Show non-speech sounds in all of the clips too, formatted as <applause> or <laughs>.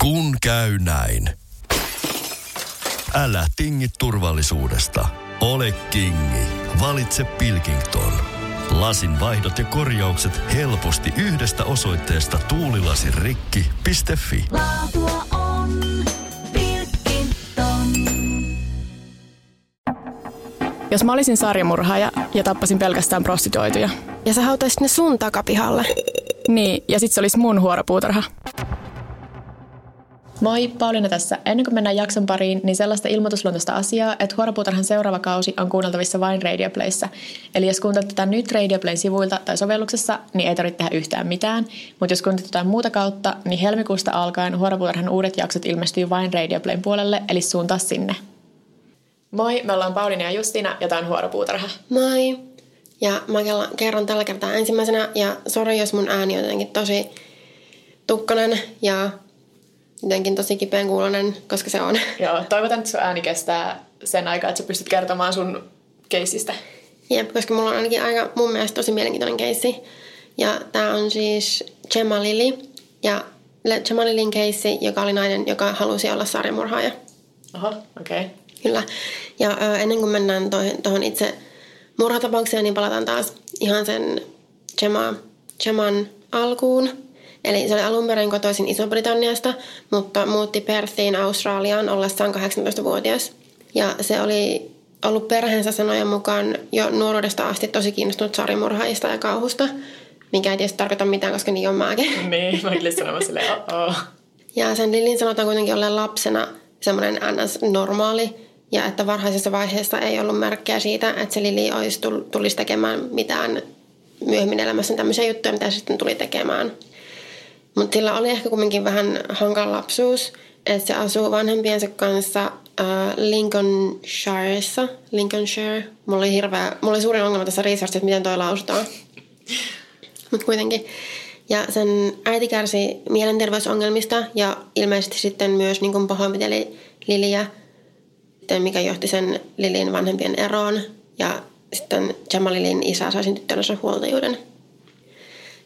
Kun käy näin. Älä tingi turvallisuudesta. Ole kingi. Valitse Pilkington. Lasin vaihdot ja korjaukset helposti yhdestä osoitteesta tuulilasirikki.fi. Laatua on Pilkington. Jos mä olisin sarjamurhaaja ja tappasin pelkästään prostituoituja. Ja sä hautaisit ne sun takapihalle. Niin, ja sit se olisi mun huoropuutarha. Moi, Pauliina tässä. Ennen kuin mennään jakson pariin, niin sellaista ilmoitusluontoista asiaa, että Huoropuutarhan seuraava kausi on kuunneltavissa vain Radioplayssä. Eli jos kuuntelet tätä nyt Radioplayn sivuilta tai sovelluksessa, niin ei tarvitse tehdä yhtään mitään. Mutta jos kuuntelet jotain muuta kautta, niin helmikuusta alkaen Huoropuutarhan uudet jaksot ilmestyy vain Radioplayn puolelle, eli suuntaa sinne. Moi, me ollaan Pauliina ja Justina ja tämä on Huoropuutarha. Moi. Ja mä kerron tällä kertaa ensimmäisenä. Ja sori, jos mun ääni on jotenkin tosi tukkanen ja jotenkin tosi kipeän kuulonen, koska se on. <laughs> Joo, toivotan, että sun ääni kestää sen aikaa, että sä pystyt kertomaan sun keisistä. Jep, koska mulla on ainakin aika mun mielestä tosi mielenkiintoinen keissi. Ja tää on siis Gemma Lili. Ja Gemma Lilin keissi, joka oli nainen, joka halusi olla sarjamurhaaja. Oho, okei. Okay. Kyllä. Ja ö, ennen kuin mennään tuohon itse murhatapaukseen, niin palataan taas ihan sen Gemma, Gemman alkuun. Eli se oli alun perin kotoisin Iso-Britanniasta, mutta muutti Perthiin Australiaan ollessaan 18-vuotias. Ja se oli ollut perheensä sanojen mukaan jo nuoruudesta asti tosi kiinnostunut sarimurhaajista ja kauhusta, mikä ei tietysti tarkoita mitään, koska niin on mäkin. Niin, mä olin sanomassa silleen, oh, Ja sen Lilin sanotaan kuitenkin olleen lapsena semmoinen ns-normaali, ja että varhaisessa vaiheessa ei ollut merkkejä siitä, että se Lili olisi tulisi tekemään mitään myöhemmin elämässä tämmöisiä juttuja, mitä sitten tuli tekemään. Mutta sillä oli ehkä kuitenkin vähän hankala lapsuus, että se asuu vanhempiensa kanssa äh, Lincolnshireissa. Lincolnshire. Mulla oli, hirveä, mulla oli suurin ongelma tässä researchissa, että miten toi lausutaan. <laughs> Mutta kuitenkin. Ja sen äiti kärsi mielenterveysongelmista ja ilmeisesti sitten myös niin pahoinpiteli Liliä, sitten mikä johti sen Lilin vanhempien eroon. Ja sitten Jamalilin isä sai sen tyttörensä huoltajuuden.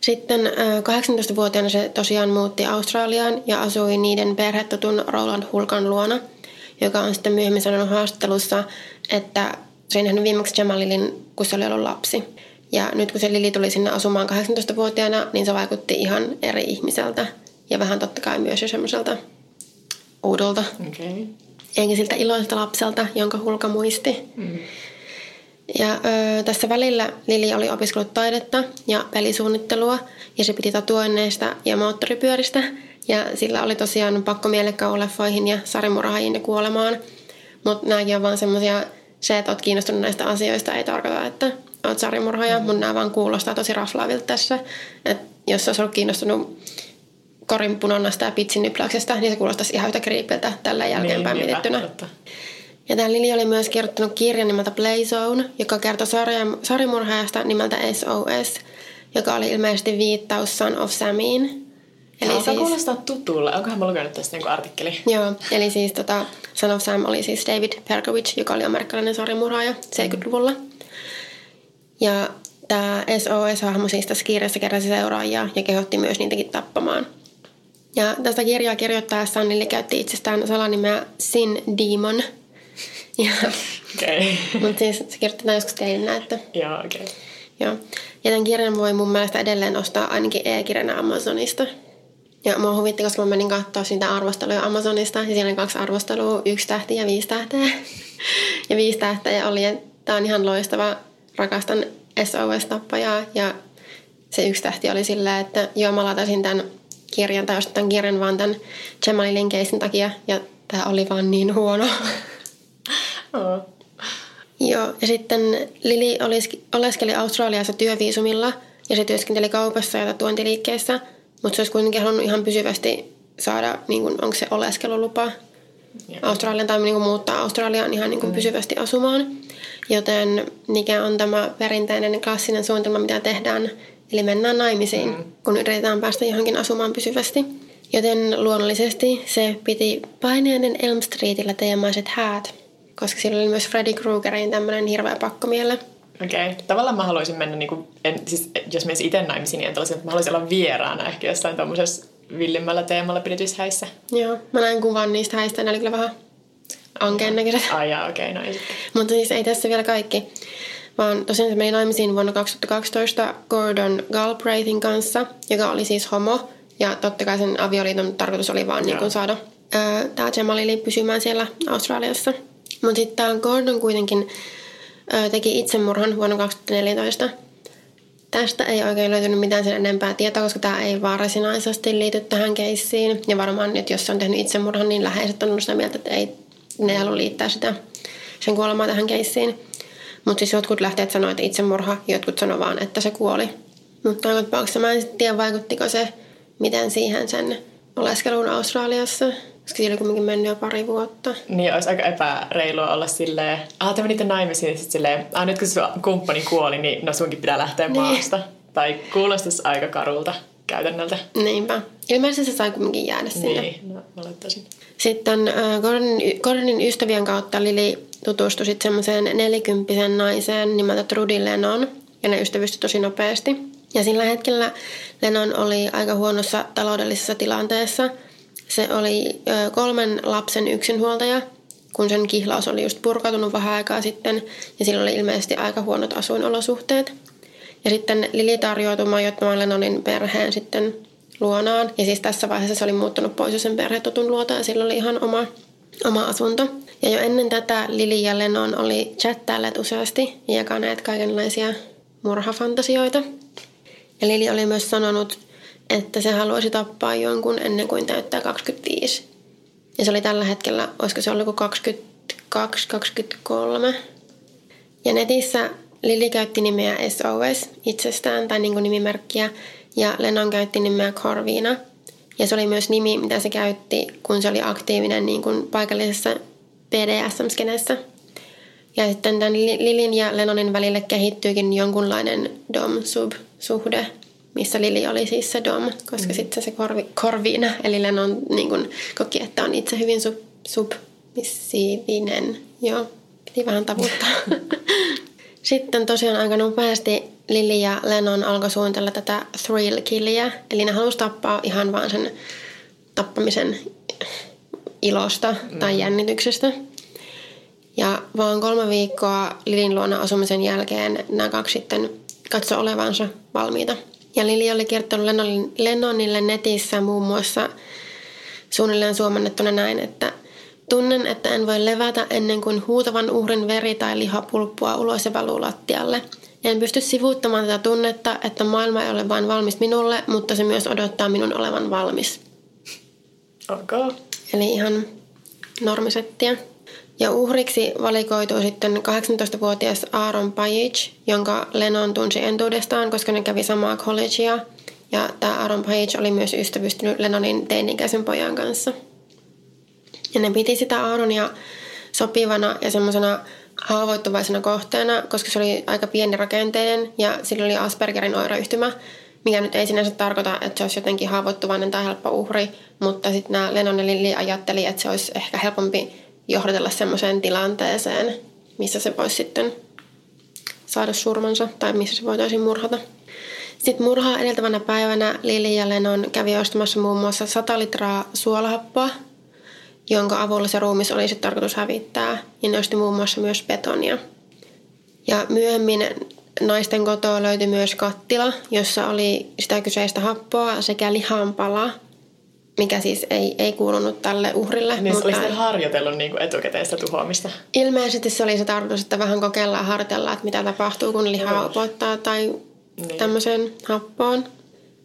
Sitten äh, 18-vuotiaana se tosiaan muutti Australiaan ja asui niiden perhetotun Roland Hulkan luona, joka on sitten myöhemmin sanonut haastattelussa, että se ei nähnyt viimeksi Jamalilin, kun se oli ollut lapsi. Ja nyt kun se Lili tuli sinne asumaan 18-vuotiaana, niin se vaikutti ihan eri ihmiseltä. Ja vähän totta kai myös jo semmoiselta oudolta. okei. Okay. Eikä siltä iloiselta lapselta, jonka Hulka muisti. Mm. Ja ö, tässä välillä Lili oli opiskellut taidetta ja pelisuunnittelua ja se piti tatuoinneista ja moottoripyöristä. Ja sillä oli tosiaan pakko mielekkäuleffoihin ja sarimurhaajiin ja kuolemaan. Mutta nämäkin on vaan semmoisia, se, että oot kiinnostunut näistä asioista, ei tarkoita, että oot sarimurhaaja. Mm. Mun nämä vaan kuulostaa tosi raflaavilta tässä. Et jos olisi ollut kiinnostunut korin punonnasta ja pitsin nypläyksestä, niin se kuulostaisi ihan yhtä kriipiltä tällä jälkeenpäin Niin, mietittynä. totta. Ja tämä Lili oli myös kirjoittanut kirjan nimeltä Playzone, joka kertoi sarimurhaajasta nimeltä SOS, joka oli ilmeisesti viittaus Son of Samiin. Eli Alkaa siis... kuulostaa tutulle. Onkohan mä lukenut tästä niinku artikkeli? Joo, eli siis tota, Son of Sam oli siis David Perkovich, joka oli amerikkalainen sarimurhaaja 70-luvulla. Ja tämä SOS-hahmo siis tässä kirjassa keräsi seuraajia ja kehotti myös niitäkin tappamaan. Ja tästä kirjaa kirjoittaessaan Lili käytti itsestään salanimeä Sin Demon. Ja, <laughs> Okei. mutta siis se kirjoitetaan joskus teille, että Joo, okei. Okay. Joo. Ja tämän kirjan voi mun mielestä edelleen ostaa ainakin e-kirjana Amazonista. Ja mua huvitti, koska mä menin katsoa sitä arvosteluja Amazonista. Ja siellä oli kaksi arvostelua, yksi tähti ja viisi tähteä. <laughs> ja viisi tähteä oli, että tää on ihan loistava, rakastan SOS-tappajaa. Ja se yksi tähti oli silleen, että joo mä lataisin tämän kirjan, tai ostin tämän kirjan vaan tämän Jamalilin keisin takia. Ja tää oli vaan niin huono. <laughs> Oh. Joo, ja sitten Lili oleskeli Australiassa työviisumilla ja se työskenteli kaupassa ja tuontiliikkeessä, mutta se olisi kuitenkin halunnut ihan pysyvästi saada, niin kuin, onko se oleskelulupa Australian tai niin kuin, muuttaa Australiaan ihan niin kuin, pysyvästi asumaan. Joten mikä on tämä perinteinen klassinen suunnitelma, mitä tehdään, eli mennään naimisiin, mm. kun yritetään päästä johonkin asumaan pysyvästi. Joten luonnollisesti se piti paineiden Elm Streetillä teemaiset häät, koska sillä oli myös Freddy Kruegerin tämmöinen hirveä pakkomielle. Okei. Okay. Tavallaan mä haluaisin mennä, niin kuin, en, siis, jos menisin itse naimisiin, niin en tällaisen, että mä haluaisin olla vieraana ehkä jossain tommosessa villimmällä teemalla pidetyissä häissä. Joo, mä näin kuvan niistä häistä, ne oli kyllä vähän ankeen näköiset. Ai jaa, okei, okay, no ei. Mutta siis ei tässä vielä kaikki, vaan tosiaan se meni naimisiin vuonna 2012 Gordon Galbraithin kanssa, joka oli siis homo. Ja totta kai sen avioliiton tarkoitus oli vaan niin kuin saada tämä Jamalili pysymään siellä Australiassa. Mutta sitten Gordon kuitenkin ö, teki itsemurhan vuonna 2014. Tästä ei oikein löytynyt mitään sen enempää tietoa, koska tämä ei varsinaisesti liity tähän keissiin. Ja varmaan nyt, jos se on tehnyt itsemurhan, niin läheiset on ollut sitä mieltä, että ei, ne ei halua liittää sitä, sen kuolemaa tähän keissiin. Mutta siis jotkut lähteet sanoivat, että itsemurha, jotkut sanoivat vaan, että se kuoli. Mutta tapauksessa mä en tiedä, vaikuttiko se miten siihen sen oleskeluun Australiassa. Koska siellä kuitenkin mennyt jo pari vuotta. Niin, olisi aika epäreilua olla silleen, ah, te menitte naimisiin, ja sitten silleen, ah, nyt kun sun kumppani kuoli, niin no sunkin pitää lähteä Niin. maasta. Tai kuulostaisi aika karulta käytännöltä. Niinpä. Ilmeisesti se sai kuitenkin jäädä sinne. Niin, no, mä olettaisin. Sitten äh, Gordonin, Gordonin ystävien kautta Lili tutustui sitten semmoiseen nelikymppisen naiseen nimeltä Trudy Lennon. Ja ne ystävystyi tosi nopeasti. Ja sillä hetkellä Lennon oli aika huonossa taloudellisessa tilanteessa. Se oli kolmen lapsen yksinhuoltaja, kun sen kihlaus oli just purkautunut vähän aikaa sitten. Ja sillä oli ilmeisesti aika huonot asuinolosuhteet. Ja sitten Lili tarjoutui majoittamaan Lennonin perheen sitten luonaan. Ja siis tässä vaiheessa se oli muuttanut pois jo sen perhetotun luota ja sillä oli ihan oma, oma asunto. Ja jo ennen tätä Lili ja Lennon oli chattailleet useasti ja jakaneet kaikenlaisia murhafantasioita. Ja Lili oli myös sanonut, että se haluaisi tappaa jonkun ennen kuin täyttää 25. Ja se oli tällä hetkellä, olisiko se ollut 22-23. Ja netissä Lili käytti nimeä SOS itsestään tai niin kuin nimimerkkiä ja Lennon käytti nimeä Corvina. Ja se oli myös nimi, mitä se käytti, kun se oli aktiivinen niin kuin paikallisessa BDSM-skenessä. Ja sitten tämän Li- Lilin ja Lennonin välille kehittyykin jonkunlainen dom-sub-suhde, missä Lili oli siis se dom, koska mm. sitten se korvi, Corvina, eli Lennon niin kuin koki, että on itse hyvin sub, submissiivinen. Joo, piti vähän tavuttaa. <laughs> Sitten tosiaan aika nopeasti Lili ja Lennon alkoi suunnitella tätä thrill killiä. Eli ne halusi tappaa ihan vaan sen tappamisen ilosta tai jännityksestä. Ja vaan kolme viikkoa Lilin luona asumisen jälkeen nämä kaksi sitten katsoi olevansa valmiita. Ja Lili oli kirjoittanut Lennon- Lennonille netissä muun muassa suunnilleen suomennettuna näin, että Tunnen, että en voi levätä ennen kuin huutavan uhrin veri tai liha pulppua ulos ja valuu lattialle. En pysty sivuuttamaan tätä tunnetta, että maailma ei ole vain valmis minulle, mutta se myös odottaa minun olevan valmis. Ok. Eli ihan normisettiä. Ja uhriksi valikoitui sitten 18-vuotias Aaron Pajic, jonka Lennon tunsi entuudestaan, koska ne kävi samaa collegea. Ja tämä Aaron Pajic oli myös ystävystynyt Lennonin teini-ikäisen pojan kanssa. Ja ne piti sitä Aaronia sopivana ja semmoisena haavoittuvaisena kohteena, koska se oli aika pieni rakenteinen ja sillä oli Aspergerin oireyhtymä, mikä nyt ei sinänsä tarkoita, että se olisi jotenkin haavoittuvainen tai helppo uhri, mutta sitten nämä Lennon ja Lili ajatteli, että se olisi ehkä helpompi johdatella semmoiseen tilanteeseen, missä se voisi sitten saada surmansa tai missä se voitaisiin murhata. Sitten murhaa edeltävänä päivänä Lili ja Lennon kävi ostamassa muun muassa 100 litraa suolahappoa, jonka avulla se ruumis oli sitten tarkoitus hävittää. Ja ne osti muun muassa myös betonia. Ja myöhemmin naisten kotoa löytyi myös kattila, jossa oli sitä kyseistä happoa sekä lihanpala, mikä siis ei, ei kuulunut tälle uhrille. Niin mutta... olisi harjoitellut niin sitä tuhoamista. Ilmeisesti se oli se tarkoitus, että vähän kokeillaan ja harjoitellaan, että mitä tapahtuu, kun lihaa upottaa tai niin. tämmöiseen happoon.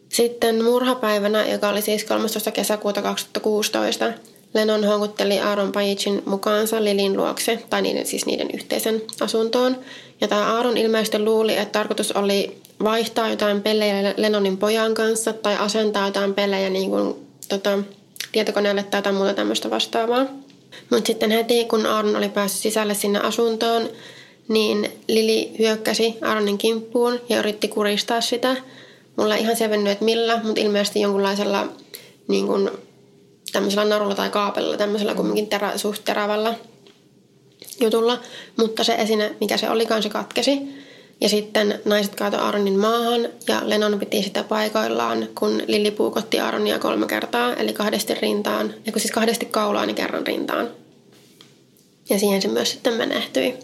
Sitten murhapäivänä, joka oli siis 13. kesäkuuta 2016, Lennon houkutteli Aaron Pajicin mukaansa Lilin luokse, tai niiden, siis niiden yhteisen asuntoon. Ja tämä Aaron ilmeisesti luuli, että tarkoitus oli vaihtaa jotain pelejä Lennonin pojan kanssa tai asentaa jotain pelejä niin kuin, tota, tietokoneelle tai jotain muuta tämmöistä vastaavaa. Mutta sitten heti, kun Aaron oli päässyt sisälle sinne asuntoon, niin Lili hyökkäsi Aaronin kimppuun ja yritti kuristaa sitä. Mulla ei ihan selvennyt, että millä, mutta ilmeisesti jonkunlaisella niin kuin, tämmöisellä narulla tai kaapella, tämmöisellä kumminkin terä, suht terävällä jutulla. Mutta se esine, mikä se olikaan, se katkesi. Ja sitten naiset kaatoi Aaronin maahan ja Lennon piti sitä paikoillaan, kun Lilli puukotti Aaronia kolme kertaa, eli kahdesti rintaan, ja kun siis kahdesti kaulaan ja kerran rintaan. Ja siihen se myös sitten menehtyi.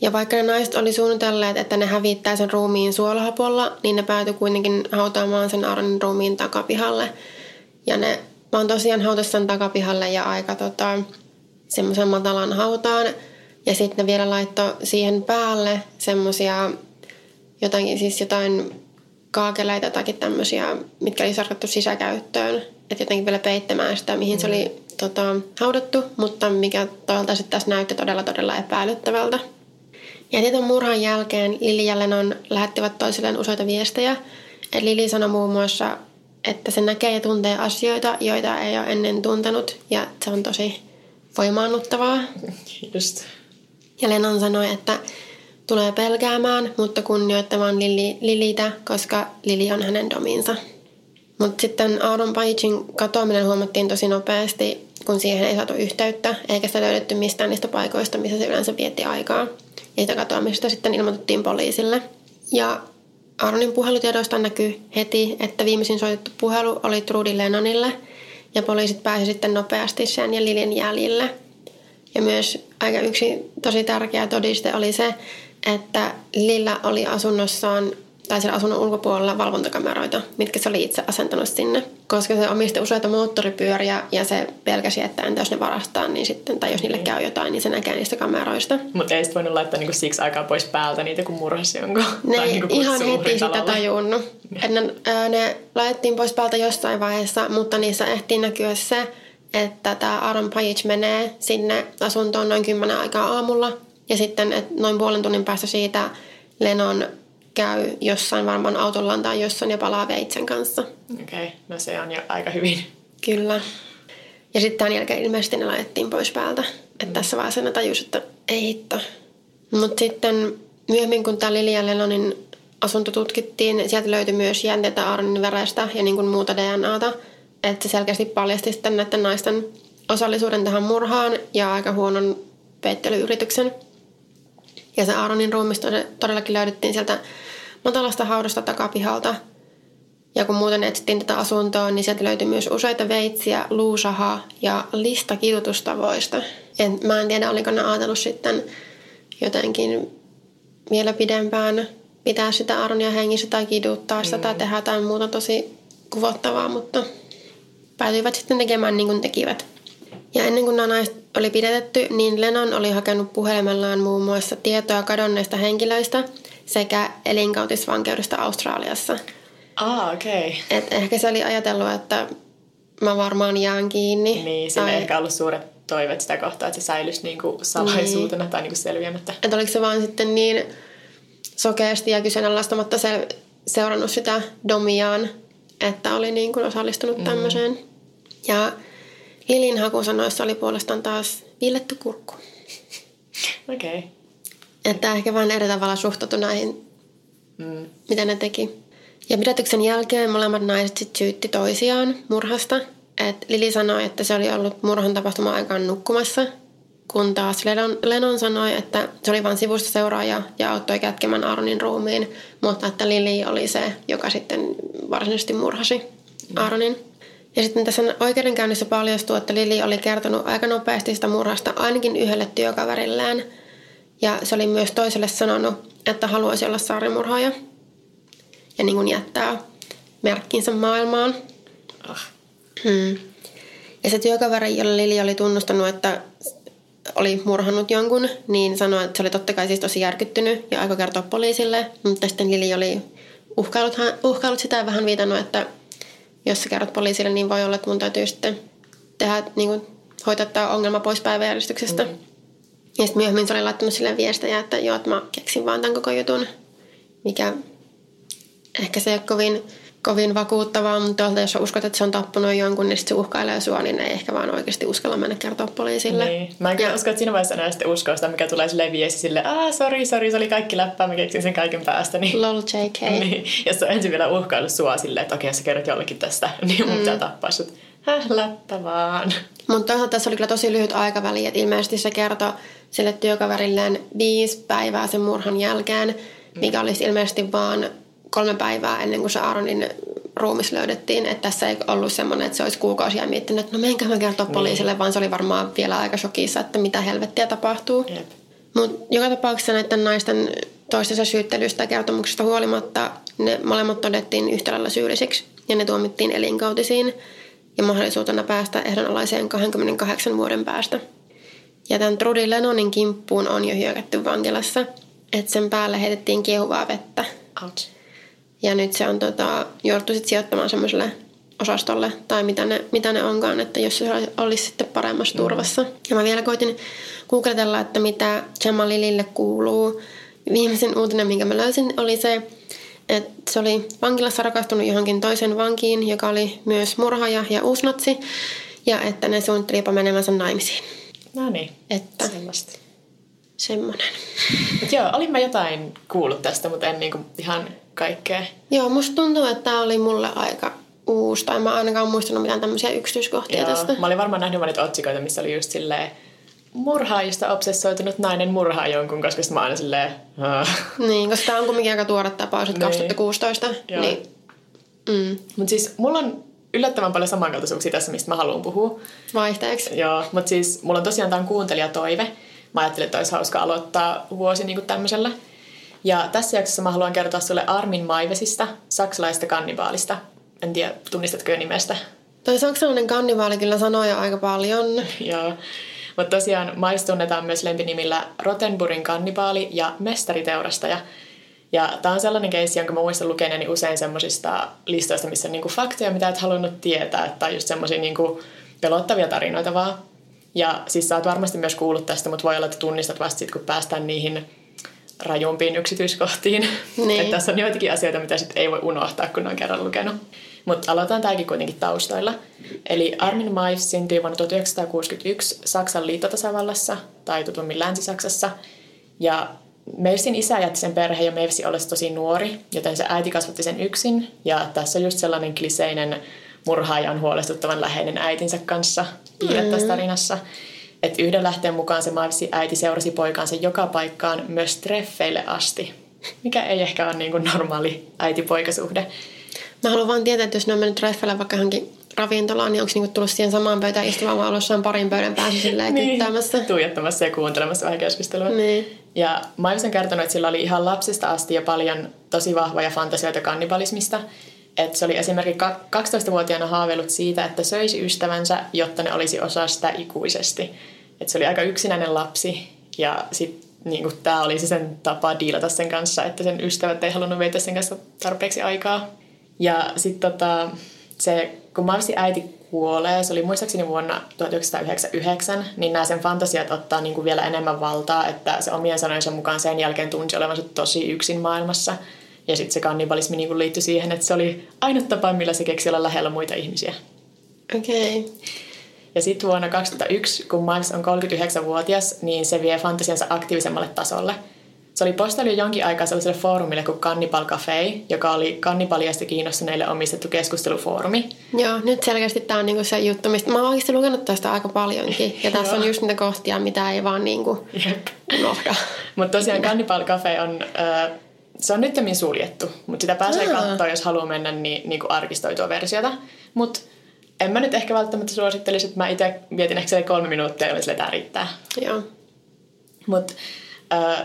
Ja vaikka ne naiset oli suunnitelleet, että ne hävittää sen ruumiin suolahapolla, niin ne päätyi kuitenkin hautaamaan sen Aaronin ruumiin takapihalle. Ja ne vaan tosiaan hautasi sen takapihalle ja aika tota, semmoisen matalan hautaan. Ja sitten ne vielä laittoi siihen päälle semmoisia jotain, siis jotain kaakeleita tai tämmöisiä, mitkä oli sarkattu sisäkäyttöön. Että jotenkin vielä peittämään sitä, mihin se oli tota, haudattu, mutta mikä toisaalta sitten tässä näytti todella todella epäilyttävältä. Ja tieton murhan jälkeen Lili ja Lennon lähettivät toisilleen useita viestejä. Et Lili sanoi muun muassa, että se näkee ja tuntee asioita, joita ei ole ennen tuntenut, ja se on tosi voimaannuttavaa. Just. Ja Lennon sanoi, että tulee pelkäämään, mutta kunnioittamaan Lili, Lilitä, koska Lili on hänen dominsa. Mutta sitten Aaron Pagein katoaminen huomattiin tosi nopeasti, kun siihen ei saatu yhteyttä, eikä sitä löydetty mistään niistä paikoista, missä se yleensä vietti aikaa. Ja sitä katoamista sitten ilmoitettiin poliisille. Ja Aaronin puhelutiedoista näkyy heti, että viimeisin soitettu puhelu oli Trudy Lennonille, ja poliisit pääsivät sitten nopeasti sen ja Lilin jäljille. Ja myös aika yksi tosi tärkeä todiste oli se, että Lillä oli asunnossaan tai siellä asunnon ulkopuolella valvontakameroita, mitkä se oli itse asentanut sinne. Koska se omisti useita moottoripyöriä ja se pelkäsi, että entä jos ne varastaa, niin sitten, tai jos niille käy jotain, niin se näkee niistä kameroista. Mutta ei sit voinut laittaa niinku siksi aikaa pois päältä niitä, kun murhasi jonkun. Ne tai niinku ihan heti sitä tajunnut. Et ne, ne laitettiin pois päältä jossain vaiheessa, mutta niissä ehtii näkyä se, että tämä Aaron Page menee sinne asuntoon noin kymmenen aikaa aamulla. Ja sitten et noin puolen tunnin päästä siitä Lennon käy jossain varmaan autollaan tai jossain ja palaa veitsen kanssa. Okei, okay. no se on jo aika hyvin. Kyllä. Ja sitten tämän jälkeen ilmeisesti ne laitettiin pois päältä. Että tässä vaiheessa ne tajusi, että ei hitto. Mutta sitten myöhemmin, kun tämä Lili ja Lennonin asunto tutkittiin, sieltä löytyi myös jänteitä Aaronin verestä ja niin kuin muuta DNAta. Että se selkeästi paljasti sitten näiden naisten osallisuuden tähän murhaan ja aika huonon peittelyyrityksen. Ja se Aaronin ruumis tod- todellakin löydettiin sieltä matalasta haudasta takapihalta. Ja kun muuten etsittiin tätä asuntoa, niin sieltä löytyi myös useita veitsiä, luusahaa ja lista kidutustavoista. En, mä en tiedä, oliko ne ajatellut sitten jotenkin vielä pidempään pitää sitä Aaronia hengissä tai kiduttaa sitä tai tehdä jotain muuta tosi kuvottavaa, mutta päätyivät sitten tekemään niin kuin tekivät. Ja ennen kuin nämä naiset oli pidätetty, niin Lennon oli hakenut puhelimellaan muun muassa tietoa kadonneista henkilöistä sekä elinkautisvankeudesta Australiassa. Ah, okei. Okay. Et ehkä se oli ajatellut, että mä varmaan jään kiinni. Niin, sillä ei ehkä ollut suuret toiveet sitä kohtaa, että se säilyisi niinku salaisuutena niin. tai niinku selviämättä. Että oliko se vaan sitten niin sokeasti ja kyseenalaistamatta se, seurannut sitä domiaan, että oli niin kuin osallistunut mm. tämmöiseen. Ja Lilin hakusanoissa oli puolestaan taas viiletty kurkku. Okei. Okay. Että ehkä vain eri tavalla suhtautui näihin, Mm. mitä ne teki. Ja pidätyksen jälkeen molemmat naiset sit syytti toisiaan murhasta. Et Lili sanoi, että se oli ollut murhan tapahtuma aikaan nukkumassa, kun taas Lennon, Lennon sanoi, että se oli vain sivusta seuraaja ja auttoi kätkemään Aaronin ruumiin, mutta että Lili oli se, joka sitten varsinaisesti murhasi Aaronin. Ja sitten tässä oikeudenkäynnissä paljastui, että Lili oli kertonut aika nopeasti sitä murhasta ainakin yhdelle työkaverilleen. Ja se oli myös toiselle sanonut, että haluaisi olla saarimurhaaja ja niin kuin jättää merkkinsä maailmaan. Ah. Hmm. Ja se työkaveri, jolle Lili oli tunnustanut, että oli murhannut jonkun, niin sanoi, että se oli totta kai siis tosi järkyttynyt ja aikoi kertoa poliisille. Mutta sitten Lili oli uhkailut, uhkailut sitä ja vähän viitannut, että jos sä kerrot poliisille, niin voi olla, että mun täytyy sitten tehdä, niin kuin, hoitaa tämä ongelma pois päiväjärjestyksestä. Mm. Ja sitten myöhemmin se oli laittanut sille viestejä, että joo, että mä keksin vaan tämän koko jutun, mikä ehkä se ei ole kovin, kovin vakuuttavaa, mutta toisaalta jos uskot, että se on tappunut jonkun, niin se uhkailee sua, niin ei ehkä vaan oikeasti uskalla mennä kertoa poliisille. Niin. Mä en Ja- usko, että siinä vaiheessa enää sitten uskoo sitä, mikä tulee sille viesti sille, aah, sori, sori, se oli kaikki läppää, mä keksin sen kaiken päästä. Niin, Lol JK. <laughs> niin. Jos se on ensin vielä uhkailu sua silleen, että okei, jos sä kerrot jollekin tästä, <laughs> niin mun pitää tappaa sut. Häh, läppä vaan. <laughs> Mutta toisaalta tässä oli kyllä tosi lyhyt aikaväli, että ilmeisesti se kertoi sille työkaverilleen viisi päivää sen murhan jälkeen, mikä olisi ilmeisesti vaan kolme päivää ennen kuin se Aaronin ruumis löydettiin. Että tässä ei ollut semmoinen, että se olisi kuukausia miettinyt, että no menkö mä kertoa poliisille, vaan se oli varmaan vielä aika shokissa, että mitä helvettiä tapahtuu. Jep. Mutta joka tapauksessa näiden naisten toistensa syyttelystä ja kertomuksesta huolimatta ne molemmat todettiin yhtä lailla syyllisiksi ja ne tuomittiin elinkautisiin ja mahdollisuutena päästä ehdonalaiseen 28 vuoden päästä. Ja tämän Trudy Lennonin kimppuun on jo hyökätty vankilassa, että sen päälle heitettiin kiehuvaa vettä. Ouch. Ja nyt se on tota, jouduttu sit sijoittamaan semmoiselle osastolle, tai mitä ne, mitä ne onkaan, että jos se olisi sitten paremmassa turvassa. Ja mä vielä koitin googletella, että mitä Jamalilille kuuluu. Viimeisin uutinen, minkä mä löysin, oli se, että se oli vankilassa rakastunut johonkin toisen vankiin, joka oli myös murhaaja ja uusnatsi, ja että ne suunnitteli jopa menemänsä naimisiin. No niin, Että sellaista. Semmoinen. Mut joo, olin mä jotain kuullut tästä, mutta en niinku ihan kaikkea. Joo, musta tuntuu, että tämä oli mulle aika uusi, tai mä ainakaan muistanut mitään tämmöisiä yksityiskohtia Joo, tästä. Mä olin varmaan nähnyt vaan niitä otsikoita, missä oli just silleen murhaajista obsessoitunut nainen murhaa jonkun, koska mä aina silleen... Niin, koska tämä on kumminkin aika tuore tapaus, että Niin. 2016. Joo. Niin, mm, Mut siis mulla on yllättävän paljon samankaltaisuuksia tässä, mistä mä haluan puhua. vaihteeksi. Joo, mutta siis mulla on tosiaan tämä kuuntelijatoive. Mä ajattelin, että olisi hauska aloittaa vuosi niin tämmöisellä. Ja tässä jaksossa mä haluan kertoa sulle Armin Maivesista, saksalaista kannibaalista. En tiedä, tunnistatko jo nimestä? Toi saksalainen kannivaali kyllä sanoo jo aika paljon. <laughs> Joo. Mutta tosiaan Maives tunnetaan myös lempinimillä Rottenburgin kannibaali ja mestariteurastaja. Ja tämä on sellainen keissi, jonka mä muistan lukeneeni usein semmoisista listoista, missä on niinku faktoja, mitä et halunnut tietää, tai just semmoisia niinku pelottavia tarinoita vaan. Ja siis sä oot varmasti myös kuullut tästä, mutta voi olla, että tunnistat vasta sit, kun päästään niihin rajumpiin yksityiskohtiin. Niin. Että tässä on joitakin asioita, mitä sit ei voi unohtaa, kun on kerran lukenut. Mutta aloitetaan tämäkin kuitenkin taustoilla. Eli Armin Maives syntyi vuonna 1961 Saksan liittotasavallassa, tai tutummin Länsi-Saksassa. Ja Mavesin isä jätti sen perheen jo Mavesin ollessa tosi nuori, joten se äiti kasvatti sen yksin. Ja tässä on just sellainen kliseinen murhaajan huolestuttavan läheinen äitinsä kanssa piirre tässä tarinassa. Että yhden lähteen mukaan se Mavesin äiti seurasi poikaansa joka paikkaan myös treffeille asti. Mikä ei ehkä ole niin kuin normaali äiti-poikasuhde. Mä haluan vaan tietää, että jos ne on mennyt treffelle vaikka johonkin ravintolaan, niin onko niinku tullut siihen samaan pöytään istumaan vai ollut parin pöydän päässä silleen niin. kyttäämässä. Tuijottamassa ja kuuntelemassa vähän keskustelua. Niin. Ja Maives on kertonut, että sillä oli ihan lapsesta asti jo paljon tosi vahvoja fantasioita kannibalismista. Että se oli esimerkiksi ka- 12-vuotiaana haaveillut siitä, että söisi ystävänsä, jotta ne olisi osa sitä ikuisesti. Että se oli aika yksinäinen lapsi ja sitten niin tämä oli se sen tapa diilata sen kanssa, että sen ystävät ei halunnut viettää sen kanssa tarpeeksi aikaa. Ja sitten tota, se, kun Mavsin äiti kuolee, se oli muistaakseni vuonna 1999, niin nämä sen fantasiat ottaa niin kuin vielä enemmän valtaa, että se omien sanojensa mukaan sen jälkeen tunsi olevansa tosi yksin maailmassa. Ja sitten se kannibalismi niin kuin liittyi siihen, että se oli ainut tapa, millä se keksi olla lähellä muita ihmisiä. Okei. Okay. Ja sitten vuonna 2001, kun Miles on 39-vuotias, niin se vie fantasiansa aktiivisemmalle tasolle. Se oli postailu jonkin aikaa sellaiselle foorumille kuin Cannibal Cafe, joka oli kannibaliasta kiinnostuneille omistettu keskustelufoorumi. Joo, nyt selkeästi tämä on niinku se juttu, mistä mä oon oikeasti lukenut tästä aika paljonkin. Ja tässä on just niitä kohtia, mitä ei vaan niinku unohda. Mutta tosiaan Cannibal Cafe on, äh, se on nyttemmin suljettu, mutta sitä pääsee Aa. katsoa, jos haluaa mennä niin, niin kuin arkistoitua versiota. Mutta en mä nyt ehkä välttämättä suosittelisi, että mä itse mietin ehkä kolme minuuttia että tämä riittää. Joo. Mutta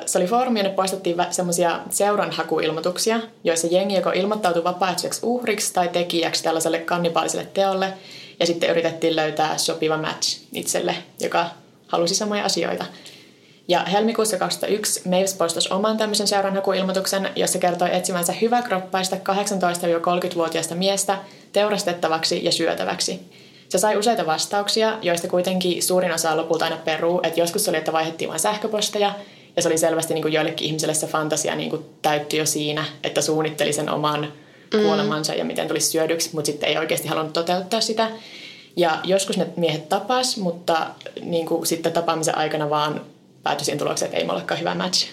se oli foorumi, jonne poistettiin semmoisia seuranhakuilmoituksia, joissa jengi joko ilmoittautui vapaaehtoiseksi uhriksi tai tekijäksi tällaiselle kannibaaliselle teolle, ja sitten yritettiin löytää sopiva match itselle, joka halusi samoja asioita. Ja helmikuussa 2001 Maves postasi oman tämmöisen seuranhakuilmoituksen, jossa kertoi etsimänsä hyväkroppaista 18-30-vuotiaista miestä teurastettavaksi ja syötäväksi. Se sai useita vastauksia, joista kuitenkin suurin osa lopulta aina peruu, että joskus oli, että vaihdettiin vain sähköposteja, ja se oli selvästi niin kuin joillekin ihmisille se fantasia niin kuin täyttyi jo siinä, että suunnitteli sen oman kuolemansa ja miten tulisi syödyksi, mutta sitten ei oikeasti halunnut toteuttaa sitä. Ja joskus ne miehet tapas, mutta niin kuin sitten tapaamisen aikana vaan päätyi siihen tulokseen, että ei me olekaan hyvä match.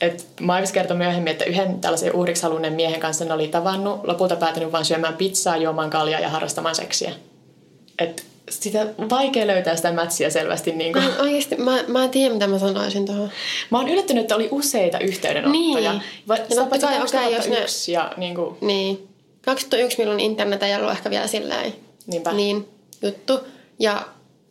Et Maivis kertoi myöhemmin, että yhden tällaisen uhriksi halunneen miehen kanssa ne oli tavannut, lopulta päätynyt vain syömään pizzaa, juomaan kaljaa ja harrastamaan seksiä. että sitä vaikea löytää sitä matchia selvästi. Niin kuin. Mä oikeasti, mä, mä en tiedä mitä mä sanoisin tuohon. Mä oon yllättynyt, että oli useita yhteydenottoja. Niin. Va- Ja totta kai, okei, jos ne- 2001 ja niin kuin, Niin. 2001 milloin internet ei ollut ehkä vielä silleen Niinpä. niin juttu. Ja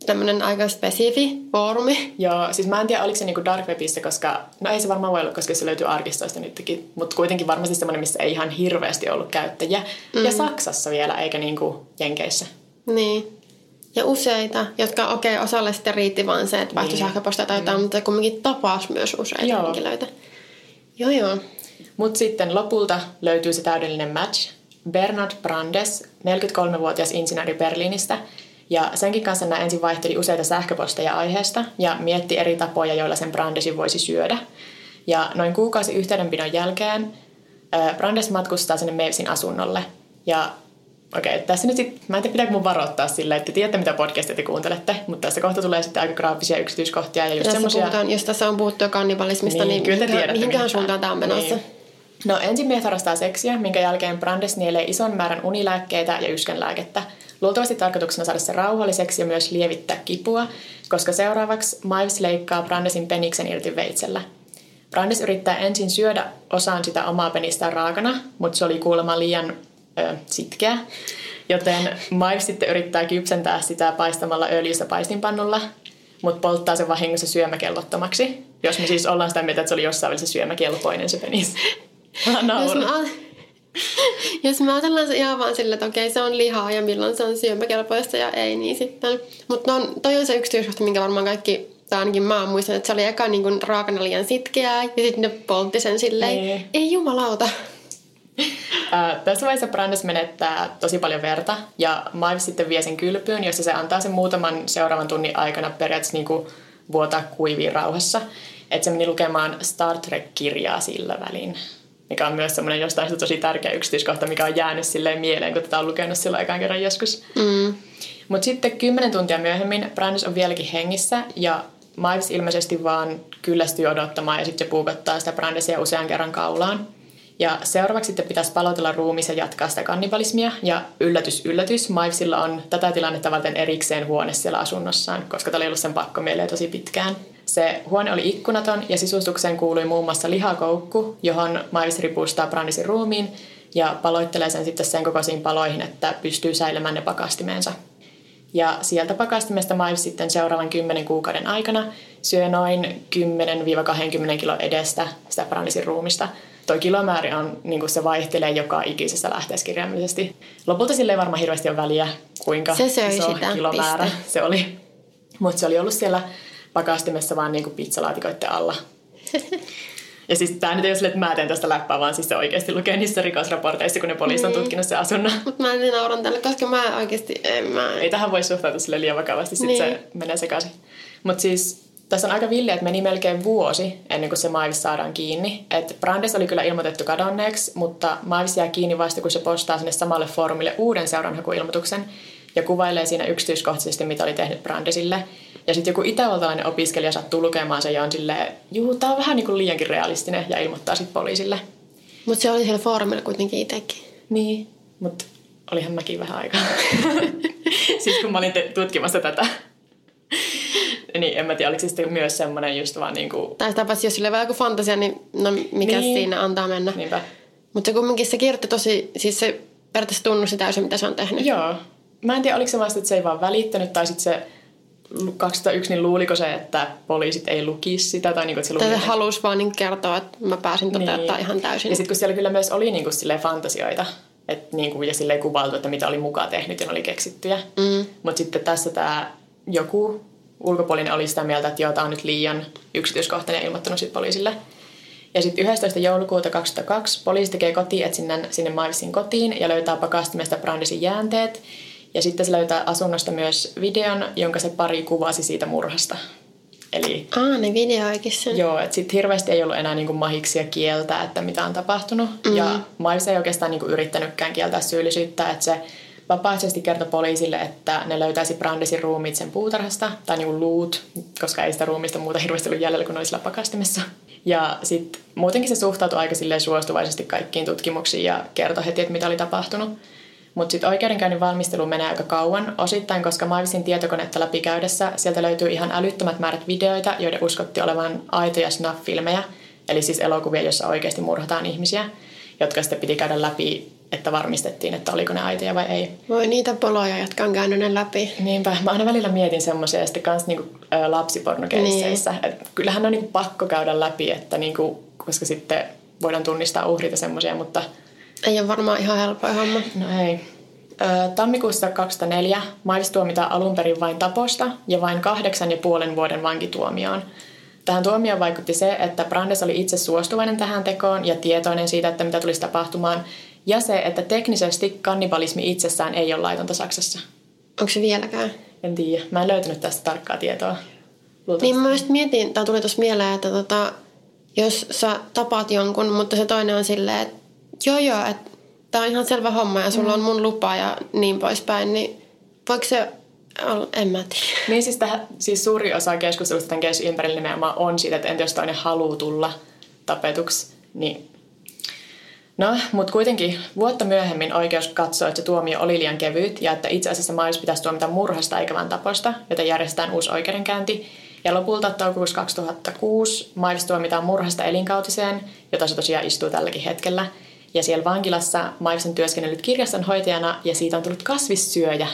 tämmönen aika spesifi foorumi. Joo, siis mä en tiedä, oliko se niinku dark webissa, koska, no ei se varmaan voi olla, koska se löytyy arkistoista nytkin, mutta kuitenkin varmasti semmoinen, missä ei ihan hirveästi ollut käyttäjiä. Mm. Ja Saksassa vielä, eikä niinku Jenkeissä. Niin. Ja useita, jotka okei, okay, osalle sitten riitti vaan se, että vaihtoi Niin. sähköpostia tai jotain, mutta kumminkin tapas myös useita Joo. henkilöitä. Joo, joo. Mutta sitten lopulta löytyy se täydellinen match. Bernard Brandes, 43-vuotias insinööri Berliinistä. Ja senkin kanssa nämä ensin vaihteli useita sähköposteja aiheesta ja mietti eri tapoja, joilla sen Brandesin voisi syödä. Ja noin kuukausi yhteydenpidon jälkeen Brandes matkustaa sinne Mavesin asunnolle. Ja okei, okay, tässä nyt sit, mä en tiedä pitääkö mun varoittaa sille, että te tiedätte mitä podcastia te kuuntelette, mutta tässä kohta tulee sitten aika graafisia yksityiskohtia ja just Tässä semmosia... puhutaan, jos tässä on puhuttu jo kannibalismista, niin, kyllä te tiedätte, mihinkään mihin suuntaan tämä on menossa. Niin. No ensin mies harrastaa seksiä, minkä jälkeen Brandes nielee ison määrän unilääkkeitä ja yskänlääkettä. Luultavasti tarkoituksena saada se rauhalliseksi ja myös lievittää kipua, koska seuraavaksi Miles leikkaa Brandesin peniksen irti veitsellä. Brandes yrittää ensin syödä osan sitä omaa penistään raakana, mutta se oli kuulemma liian ö, sitkeä. Joten Miles sitten yrittää kypsentää sitä paistamalla öljyssä paistinpannulla, mutta polttaa sen vahingossa syömäkelvottomaksi. Jos me siis ollaan sitä mieltä, että se oli jossain välissä syömäkelpoinen se penis. Mä <laughs> Jos aj- jos me ajatellaan se ihan vaan sillä, että okei, se on lihaa ja milloin se on syömäkelpoista ja ei, niin sitten. Mutta no, toi on se yksityiskohta, minkä varmaan kaikki, tai ainakin mä muistan, että se oli eka niin kuin raakana liian sitkeää ja sitten ne poltti sen silleen. Niin. Ei jumalauta. <laughs> Ää, tässä vaiheessa Brandes menettää tosi paljon verta ja Miles sitten vie sen kylpyyn, jossa se antaa sen muutaman seuraavan tunnin aikana periaatteessa niin kuin vuotaa kuiviin rauhassa. Että se meni lukemaan Star Trek-kirjaa sillä välin, mikä on myös semmoinen jostain syystä tosi tärkeä yksityiskohta, mikä on jäänyt silleen mieleen, kun tätä on lukenut silloin ekan kerran joskus. Mm. Mutta sitten kymmenen tuntia myöhemmin Brandes on vieläkin hengissä ja Miles ilmeisesti vaan kyllästyy odottamaan ja sitten se puukottaa sitä Brandesia usean kerran kaulaan. Ja seuraavaksi sitten pitäisi palotella ruumis ja jatkaa sitä kannibalismia. Ja yllätys, yllätys, Milesilla on tätä tilannetta varten erikseen huone siellä asunnossaan, koska tämä oli ollut sen pakko mieleen tosi pitkään. Se huone oli ikkunaton ja sisustukseen kuului muun muassa lihakoukku, johon Miles ripustaa Brandesin ruumiin ja paloittelee sen sitten sen kokoisiin paloihin, että pystyy säilymään ne pakastimeensa. Ja sieltä pakastimesta Miles sitten seuraavan 10 kuukauden aikana syö noin 10-20 kilon edestä sitä Brandesin ruumista. Toi kilomäärä on, niin se vaihtelee joka ikisessä lähteessä kirjaimellisesti. Lopulta sille ei varmaan hirveästi ole väliä, kuinka Se iso sitä, kilomäärä piste. se oli. Mutta se oli ollut siellä pakastimessa vaan niin kuin pizzalaatikoiden alla. Ja siis tämä nyt ei ole sille, että mä teen tästä läppää, vaan siis se oikeasti lukee niissä rikosraporteissa, kun ne poliisi on Niin. tutkinut sen asunnon. Mutta mä en nauran tälle, koska mä oikeasti, en mä... Ei tähän voi suhtautua sille liian vakavasti, sit Niin. se menee sekaisin. Mutta siis tässä on aika villiä, että meni melkein vuosi ennen kuin se Miles saadaan kiinni. Et Brandes oli kyllä ilmoitettu kadonneeksi, mutta Miles jää kiinni vasta, kun se postaa sinne samalle foorumille uuden seuranhakuilmoituksen ja kuvailee siinä yksityiskohtaisesti, mitä oli tehnyt Brandesille. Ja sitten joku itävaltalainen opiskelija sattuu lukemaan sen ja on silleen, juu, tää on vähän niin kuin liiankin realistinen ja ilmoittaa sitten poliisille. Mutta se oli siellä foorumilla kuitenkin itsekin. Niin, mutta olihan mäkin vähän aikaa. <laughs> siis kun mä olin te- tutkimassa tätä. niin en mä tiedä, oliko se sitten myös semmoinen just vaan niinku... Tai sitä paitsi, jos sillä on vähän joku fantasia, niin no mikä Niin. niin. siinä antaa mennä. Niinpä. Mutta se kumminkin se kirjoitti tosi, siis se periaatteessa tunnusti täysin, mitä se on tehnyt. Joo. Mä en tiedä, oliko se vasta, että se ei vaan välittänyt, tai sitten se 2001, niin luuliko se, että poliisit ei lukisi sitä, tai niinku, että se luuli... Tai se halusi vaan niin kertoa, että mä pääsin toteuttaa niin. ihan täysin. Ja sitten kun siellä kyllä myös oli niinku fantasioita, et niinku, ja silleen kuvailtu, että mitä oli mukaan tehnyt ja ne oli keksittyjä. Mm. Mutta sitten tässä tämä joku ulkopuolinen oli sitä mieltä, että joo, tämä on nyt liian yksityiskohtainen ilmoittanut sitten poliisille. Ja sitten 11. joulukuuta 2002 poliisi tekee kotietsinnän sinne Milesin kotiin ja löytää pakastimesta Brandesin jäänteet. Ja sitten se löytää asunnosta myös videon, jonka se pari kuvasi siitä murhasta. Eli Aa, ne videoikin sen. Joo, että sitten hirveästi ei ollut enää niinku mahiksia kieltää, että mitä on tapahtunut. Mm. Ja Miles ei oikeastaan niinku yrittänytkään kieltää syyllisyyttä, että se vapaaehtoisesti kertoi poliisille, että ne löytäisi Brandesin ruumiit sen puutarhasta, tai niinku luut, koska ei sitä ruumista muuta hirveästi ollut jäljellä, kun ne oli sillä pakastimessa. Ja sitten muutenkin se suhtautui aika suostuvaisesti kaikkiin tutkimuksiin ja kertoi heti, että mitä oli tapahtunut. Mutta sitten oikeudenkäynnin valmistelu menee aika kauan, osittain koska Maivisin tietokonetta läpikäydessä sieltä löytyy ihan älyttömät määrät videoita, joiden uskotti olevan aitoja snuff-filmejä, eli siis elokuvia, joissa oikeasti murhataan ihmisiä, jotka sitten piti käydä läpi, että varmistettiin, että oliko ne aitoja vai ei. Voi niitä poloja, jotka on käynyt ne läpi. Niinpä, mä aina välillä mietin semmoisia ja sitten kans niinku, ä, lapsipornokeisseissä. Niin. kyllähän on niinku pakko käydä läpi, että niinku, koska sitten voidaan tunnistaa uhrit ja semmoisia, mutta Ei ole varmaan ihan helppoa homma. no ei. Tammikuussa 2004 Miles tuomitaan alun perin vain taposta ja vain kahdeksan ja puolen vuoden vankituomioon. Tähän tuomioon vaikutti se, että Brandes oli itse suostuvainen tähän tekoon ja tietoinen siitä, että mitä tulisi tapahtumaan, ja se, että teknisesti kannibalismi itsessään ei ole laitonta Saksassa. Onko se vieläkään? En tiedä. Mä en löytänyt tästä tarkkaa tietoa. Luultavasti. Niin mä just mietin, tai tuli tuossa mieleen, että tota, jos sä tapaat jonkun, mutta se toinen on silleen, että joo joo, että tää on ihan selvä homma ja sulla mm. on mun lupa ja niin poispäin, niin voiko se en mä tiedä. Niin siis, tähän, siis suuri osa keskustelusta tämän keissin ympärillä nimenomaan on siitä, että entä jos toinen haluaa tulla tapetuksi, niin No, mutta kuitenkin vuotta myöhemmin oikeus katsoi, että se tuomio oli liian kevyt ja että itse asiassa Miles pitäisi tuomita murhasta eikä vain taposta, joten järjestetään uusi oikeudenkäynti. Ja lopulta toukokuussa 2006 Miles tuomitaan murhasta elinkautiseen, jota se tosiaan istuu tälläkin hetkellä. Ja siellä vankilassa Miles on työskennellyt kirjastonhoitajana ja siitä on tullut kasvissyöjä.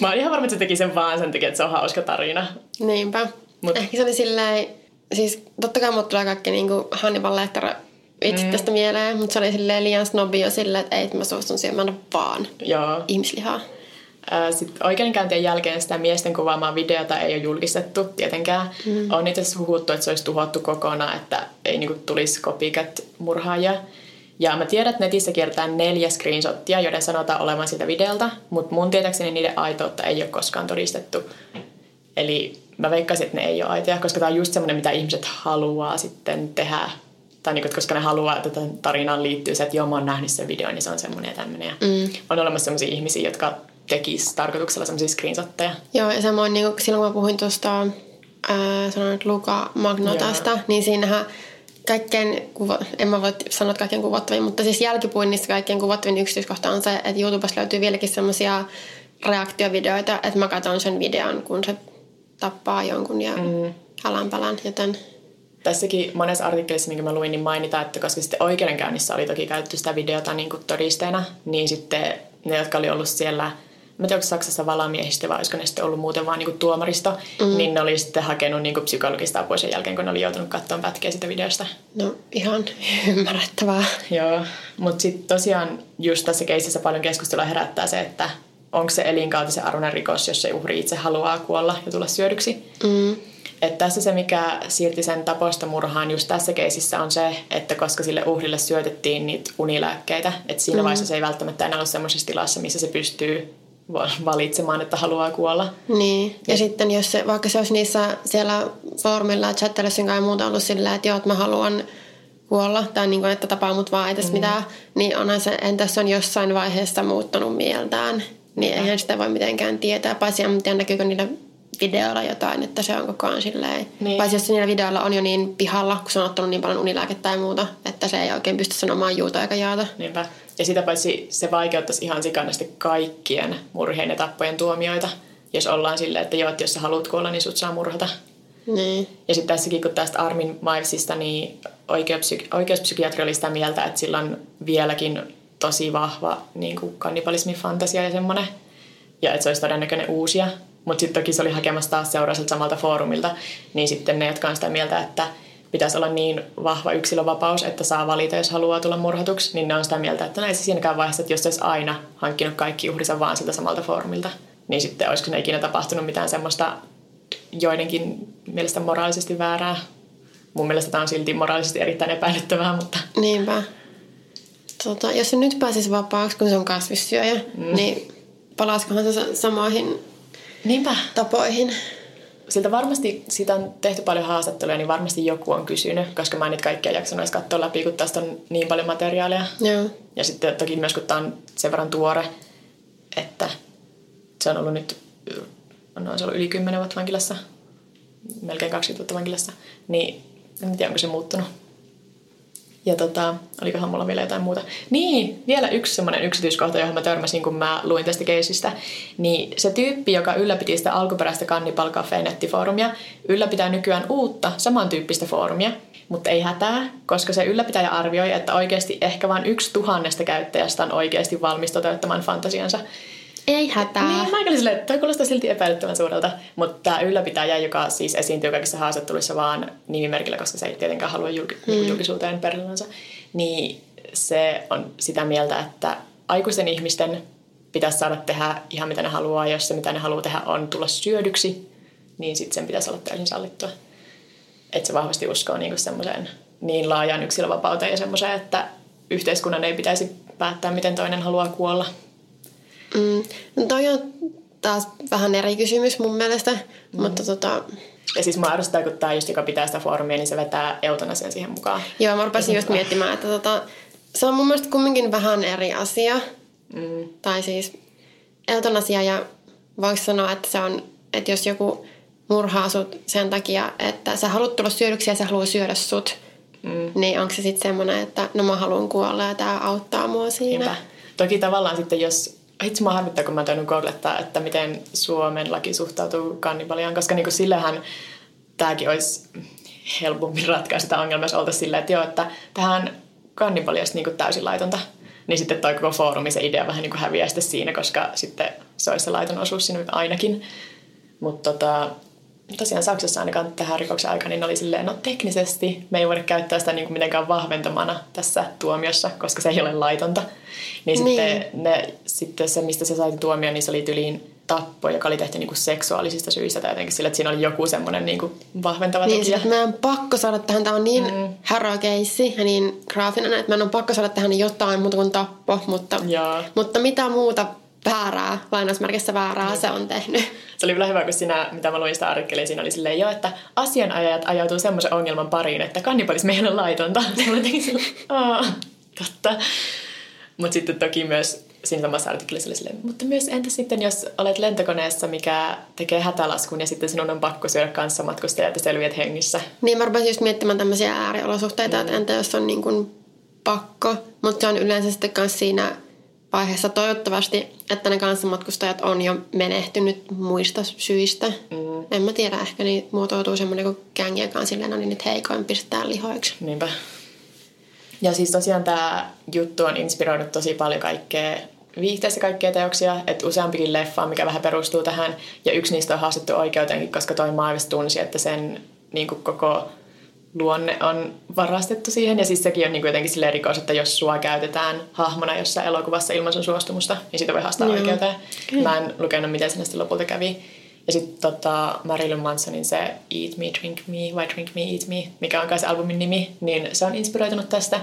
Mä oon ihan varma, että se teki sen vaan sen takia, että se on hauska tarina. Niinpä. Mut-. Ehkä se oli silleen, siis totta kai mut tulee kaikki niinku Hannibal Lecter itse mm. tästä mieleen, mutta se oli silleen liian snobi jo silleen, että ei, että mä suostun syömään vaan Joo. ihmislihaa. Sitten oikeudenkäyntien jälkeen sitä miesten kuvaamaa videota ei ole julkistettu tietenkään. Mm. On itse asiassa huhuttu, että se olisi tuhottu kokonaan, että ei niinku tulisi copycat-murhaajia. Ja mä tiedän, että netissä kiertää neljä screenshottia, joiden sanotaan olevan siitä videolta, mutta mun tietääkseni niiden aitoutta ei ole koskaan todistettu. Eli mä veikkaisin, että ne ei ole aitoja, koska tämä on just semmoinen, mitä ihmiset haluaa sitten tehdä. Tai niin, koska ne haluaa, että tarinaan liittyy se, että joo, mä oon nähnyt sen videon, niin se on semmoinen ja tämmöinen. Mm. On olemassa semmoisia ihmisiä, jotka tekis tarkoituksella semmoisia screenshotteja. Joo, ja samoin niin silloin kun mä puhuin tuosta, ää, sanon nyt Luka Magnotasta, niin siinähän kaikkein, kuva, en mä voi sanoa, että kaikkein kuvattavin, mutta siis jälkipuinnista kaikkein kuvattavin yksityiskohta on se, että YouTubesta löytyy vieläkin semmoisia reaktiovideoita, että mä katson sen videon, kun se tappaa jonkun ja mm. halänpälän, joten Tässäkin monessa artikkelissa, minkä mä luin, niin mainitaan, että koska sitten oikeudenkäynnissä oli toki käytetty sitä videota niin kuin todisteena, niin sitten ne, jotka oli ollut siellä, mä en tiedä, onko Saksassa valamiehistä vai olisiko ne sitten ollut muuten vaan niin kuin tuomaristo, mm. niin ne oli sitten hakenut niin kuin psykologista apua sen jälkeen, kun ne oli joutunut katsomaan pätkiä sitä videosta. no ihan ymmärrettävää. Joo, mutta sitten tosiaan just tässä keississä paljon keskustelua herättää se, että onko se elinkautisen arvoinen rikos, jos se uhri itse haluaa kuolla ja tulla syödyksi. Mm. Et tässä se, mikä siirti sen taposta murhaan just tässä keisissä on se, että koska sille uhrille syötettiin niitä unilääkkeitä, että siinä mm. vaiheessa se ei välttämättä enää ole semmoisessa tilassa, missä se pystyy valitsemaan, että haluaa kuolla. Niin, ja, ja sitten jos se, vaikka se olisi niissä siellä foorumilla chattelussa ja muuta ollut silleen, että joo, että mä haluan kuolla, tai niin kuin, että tapaa mut vaan, ei tässä mm. mitään, niin onhan se, entäs on jossain vaiheessa muuttanut mieltään, niin eihän sitä voi mitenkään tietää, paitsi en tiedä näkyykö niillä videoilla jotain, että se on koko ajan silleen. Niin. Paitsi jos niillä videoilla on jo niin pihalla, kun se on ottanut niin paljon unilääkettä tai muuta, että se ei oikein pysty sanomaan juuta eikä jaata. Niinpä. Ja sitä paitsi se vaikeuttaisi ihan sikannasti kaikkien murheen ja tappojen tuomioita, jos ollaan silleen, että joo, että jos sä haluat kuolla, niin sut saa murhata. Niin. Ja sitten tässäkin, kun tästä Armin Milesista, niin oikeuspsyki- oikeuspsykiatri oli sitä mieltä, että sillä on vieläkin tosi vahva niin kuin kannibalismifantasia ja semmoinen. Ja että se olisi todennäköinen uusia. Mutta sitten toki se oli hakemassa taas seuraiselta samalta foorumilta. Niin sitten ne, jotka on sitä mieltä, että pitäisi olla niin vahva yksilövapaus, että saa valita, jos haluaa tulla murhatuksi, niin ne on sitä mieltä, että no ei se siinäkään vaiheessa, että jos se olisi aina hankkinut kaikki uhrinsa vaan siltä samalta foorumilta, niin sitten olisiko ne ikinä tapahtunut mitään semmoista joidenkin mielestä moraalisesti väärää. Mun mielestä tämä on silti moraalisesti erittäin epäilyttävää, mutta Niinpä. Tota, jos se nyt pääsisi vapaaksi, kun se on kasvissyöjä, mm. niin palaisikohan se sa- samoihin niinpä. tapoihin? Siltä varmasti, siitä on tehty paljon haastatteluja, niin varmasti joku on kysynyt, koska mä en niitä kaikkia jaksanut edes katsoa läpi, kun tästä on niin paljon materiaalia. Joo. Ja sitten toki myös, kun tämä on sen verran tuore, että se on ollut nyt, no se on ollut yli 10 vuotta vankilassa, melkein 20 vuotta vankilassa, niin en tiedä, onko se muuttunut. Ja tota, olikohan mulla vielä jotain muuta. Niin, vielä yksi semmoinen yksityiskohta, johon mä törmäsin, kun mä luin tästä keisistä. Niin se tyyppi, joka ylläpiti sitä alkuperäistä Cannibal Cafe nettifoorumia, ylläpitää nykyään uutta samantyyppistä foorumia, mutta ei hätää, koska se ylläpitäjä arvioi, että oikeasti ehkä vain yksi tuhannesta käyttäjästä on oikeasti valmis toteuttamaan fantasiansa. Ei hätää. Niin, mä olin silleen, että toi kuulostaa silti epäilyttävän suurelta. Mutta tämä ylläpitäjä, joka siis esiintyy kaikissa haastatteluissa vaan nimimerkillä, koska se ei tietenkään halua julki- mm. julkisuuteen persoonansa, niin se on sitä mieltä, että aikuisten ihmisten pitäisi saada tehdä ihan mitä ne haluaa. Jos se mitä ne haluaa tehdä on tulla syödyksi, niin sitten sen pitäisi olla täysin sallittua. Että se vahvasti uskoo niinku semmoiseen niin laajaan yksilövapauteen ja semmoiseen, että yhteiskunnan ei pitäisi päättää, miten toinen haluaa kuolla. Mm. No toi on taas vähän eri kysymys mun mielestä, mm. mutta tota, Ja siis mä arvostan, kun tämä just, joka pitää sitä foorumia, niin se vetää eutanasian siihen mukaan. joo, mä rupesin just miettimään, että tota, se on mun mielestä kumminkin vähän eri asia. Mm. Tai siis eutanasia ja voiko sanoa, että se on, että jos joku murhaa sut sen takia, että sä haluat tulla syödyksi ja se haluaa syödä sut, mm. niin onko se sitten semmoinen, että no mä haluan kuolla ja tää auttaa mua siinä. Niinpä. Toki tavallaan sitten, jos... Itse mä harmittaa, kun mä oon googlettaa, että miten Suomen laki suhtautuu kannibaliaan, koska niin sillähän tämäkin olisi helpommin ratkaista sitä ongelmaa, jos oltaisiin silleen, että joo, että tähän kannibalia olisi niin täysin laitonta. Niin sitten toi koko foorumi, se idea vähän niin häviää sitten siinä, koska sitten se olisi se laiton osuus siinä ainakin. Mutta tota, tosiaan Saksassa ainakaan tähän rikoksen aikana niin oli silleen, no teknisesti me ei voida käyttää sitä niin kuin mitenkään vahventamana tässä tuomiossa, koska se ei ole laitonta. Niin, Niin. Sitten, ne, sitten se, mistä se sai tuomion, niin se oli tyliin tappo, joka oli tehty niin kuin seksuaalisista syistä tai jotenkin sillä, että siinä oli joku semmoinen niin kuin vahventava Niin, tekijä. meidän on pakko saada tähän, tämä on niin mm. härä keissi ja niin graafinen, että meidän on pakko saada tähän jotain muuta kuin tappo, mutta, Joo. mutta mitä muuta väärää, lainausmerkissä väärää se on tehnyt. Se oli kyllä hyvä, kun siinä, mitä mä luin sitä artikkelia, siinä oli silleen jo, että asianajajat ajautuu semmoisen ongelman pariin, että kannibalismi ei ole laitonta. Sitten <laughs> mä jotenkin silleen, Aa, totta. Mutta sitten toki myös siinä samassa artikkelissa oli silleen, mutta myös entä sitten, jos olet lentokoneessa, mikä tekee hätälaskun ja sitten sinun on pakko syödä kanssamatkustajat ja selviät hengissä. Niin mä rupesin just miettimään tämmöisiä ääriolosuhteita, mm. että entä jos on niin kuin pakko, mutta se on yleensä sitten myös siinä vaiheessa toivottavasti, että ne kanssamatkustajat on jo menehtynyt muista syistä. Mm. En mä tiedä, ehkä niin muotoutuu semmoinen kuin gängi, joka on silleen, no niin nyt heikoin pistetään lihoiksi. Niinpä. Ja siis tosiaan tämä juttu on inspiroinut tosi paljon kaikkea viihteessä kaikkea teoksia, että useampikin leffa, mikä vähän perustuu tähän, ja yksi niistä on haastettu oikeuteenkin, koska toi Maavis tunsi, että sen niin kuin koko luonne on varastettu siihen, ja siis sekin on niin kuin jotenkin silleen rikos, että jos sua käytetään hahmona jossain elokuvassa ilman sun suostumusta, niin sitä voi haastaa Joo. oikeuteen. Kyllä. Mä en lukenut, miten siinä sitten lopulta kävi. Ja sitten tota, Marilyn Mansonin se Eat Me, Drink Me, vai Drink Me, Eat Me, mikä on kai se albumin nimi, niin se on inspiroitunut tästä.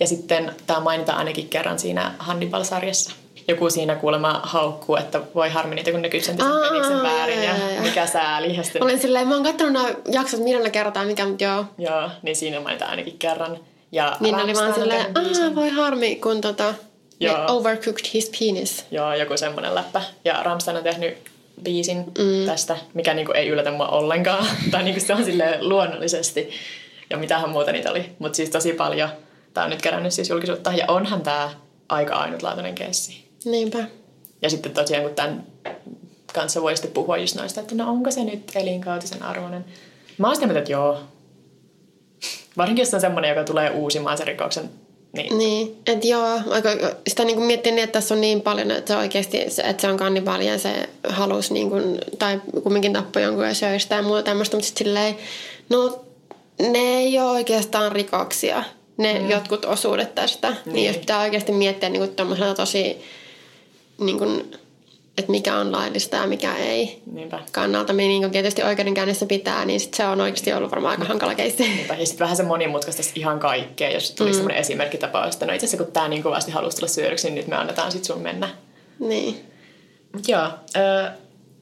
Ja sitten tämä mainitaan ainakin kerran siinä Hannibal-sarjassa. Joku siinä kuulemma haukkuu, että voi harmi niitä, kun ne kysyntä sen peniksen väärin ja, mikä sääli. Ja sitten, Olen silleen, mä oon katsonut nämä jaksot miljoona kertaa, mikä mutta joo. joo, niin siinä mainitaan ainakin kerran. Ja Niin oli vaan silleen, aah voi harmi, kun tota, ne Joo. overcooked his penis. Joo, joku semmoinen läppä. Ja Rammstein on tehnyt biisin mm. tästä, mikä niinku ei yllätä mua ollenkaan. <laughs> tai niinku se on silleen luonnollisesti. Ja mitähän muuta niitä oli. Mutta siis tosi paljon. Tämä on nyt kerännyt siis julkisuutta. Ja onhan tämä aika ainutlaatuinen keissi. Niinpä. Ja sitten tosiaan, kun tämän kanssa voi sitten puhua just noista, että no onko se nyt elinkautisen arvoinen. Mä oon sitä mieltä, että joo. Varsinkin jos on semmoinen, joka tulee uusimaan sen rikoksen. Niin, Niin, että joo, aika, sitä niin kuin miettii niin, että tässä on niin paljon, että se oikeasti, että se on kannibaali ja se halusi niin kuin, tai kumminkin tappoi jonkun ja söi sitä ja muuta tämmöistä, mutta sitten silleen, no ne ei ole oikeastaan rikoksia, ne mm. jotkut osuudet tästä. Niin. niin jos pitää oikeasti miettiä niin kuin tosi, niin kuin, että mikä on laillista ja mikä ei niinpä. kannalta, niin, niin tietysti oikeudenkäynnissä pitää, niin sit se on oikeasti ollut varmaan aika hankala keissi. Niinpä. Ja sitten vähän se monimutkaistaisi ihan kaikkea, jos tulisi mm. semmoinen esimerkkitapaus, että no itse asiassa kun tämä niin kovasti halusi tulla syödyksi, niin nyt me annetaan sitten sun mennä. niin. Joo, ö,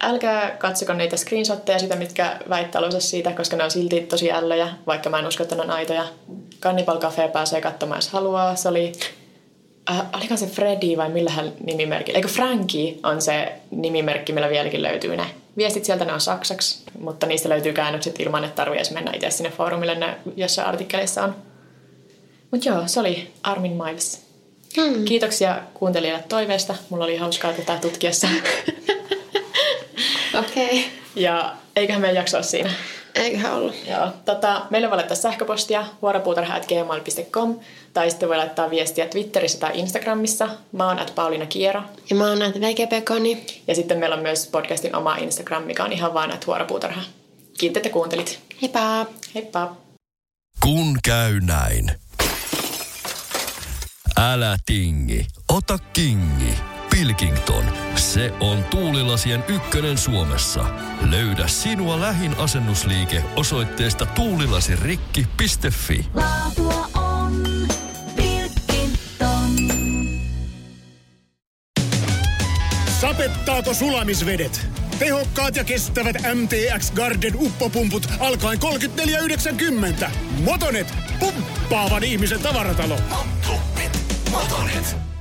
älkää katsoko niitä screenshotteja sitä, mitkä väittää siitä, koska ne on silti tosi ällöjä, vaikka mä en usko, että ne on aitoja. Cannibal Cafe pääsee katsomaan, jos haluaa. Se oli, äh, oliko se Freddy vai millähän nimimerkki? Eikö Frankie on se nimimerkki, millä vieläkin löytyy ne. Viestit sieltä ne on saksaksi, mutta niistä löytyy käännökset ilman, että tarvii edes mennä itse sinne foorumille, ne jossain artikkeleissa on. Mutta joo, se oli Armin Miles. Hmm. Kiitoksia kuuntelijoille toiveesta. Mulla oli hauskaa tätä tutkiessa. <laughs> Okei. Okay. ja eiköhän meidän jakso ole siinä. Eiköhän ollut. Joo, tota, meille voi laittaa sähköpostia vuoropuutarha.gmail.com tai sitten voi laittaa viestiä Twitterissä tai Instagramissa. Mä oon at Pauliina Kiero. Ja mä oon näitä VGP-koni. Ja sitten meillä on myös podcastin oma Instagram, mikä on ihan vaan at vuoropuutarha. Kiitos, että kuuntelit. Heippa! Heippa! Kun käy näin. Älä tingi, ota kingi. Pilkington, se on tuulilasien ykkönen Suomessa. Löydä sinua lähin asennusliike osoitteesta tuulilasirikki.fi. Laatua on Pilkington. Sapettaako sulamisvedet? Tehokkaat ja kestävät MTX Garden uppopumput alkaen 34,90. Motonet, pumppaavan ihmisen tavaratalo. Motonet.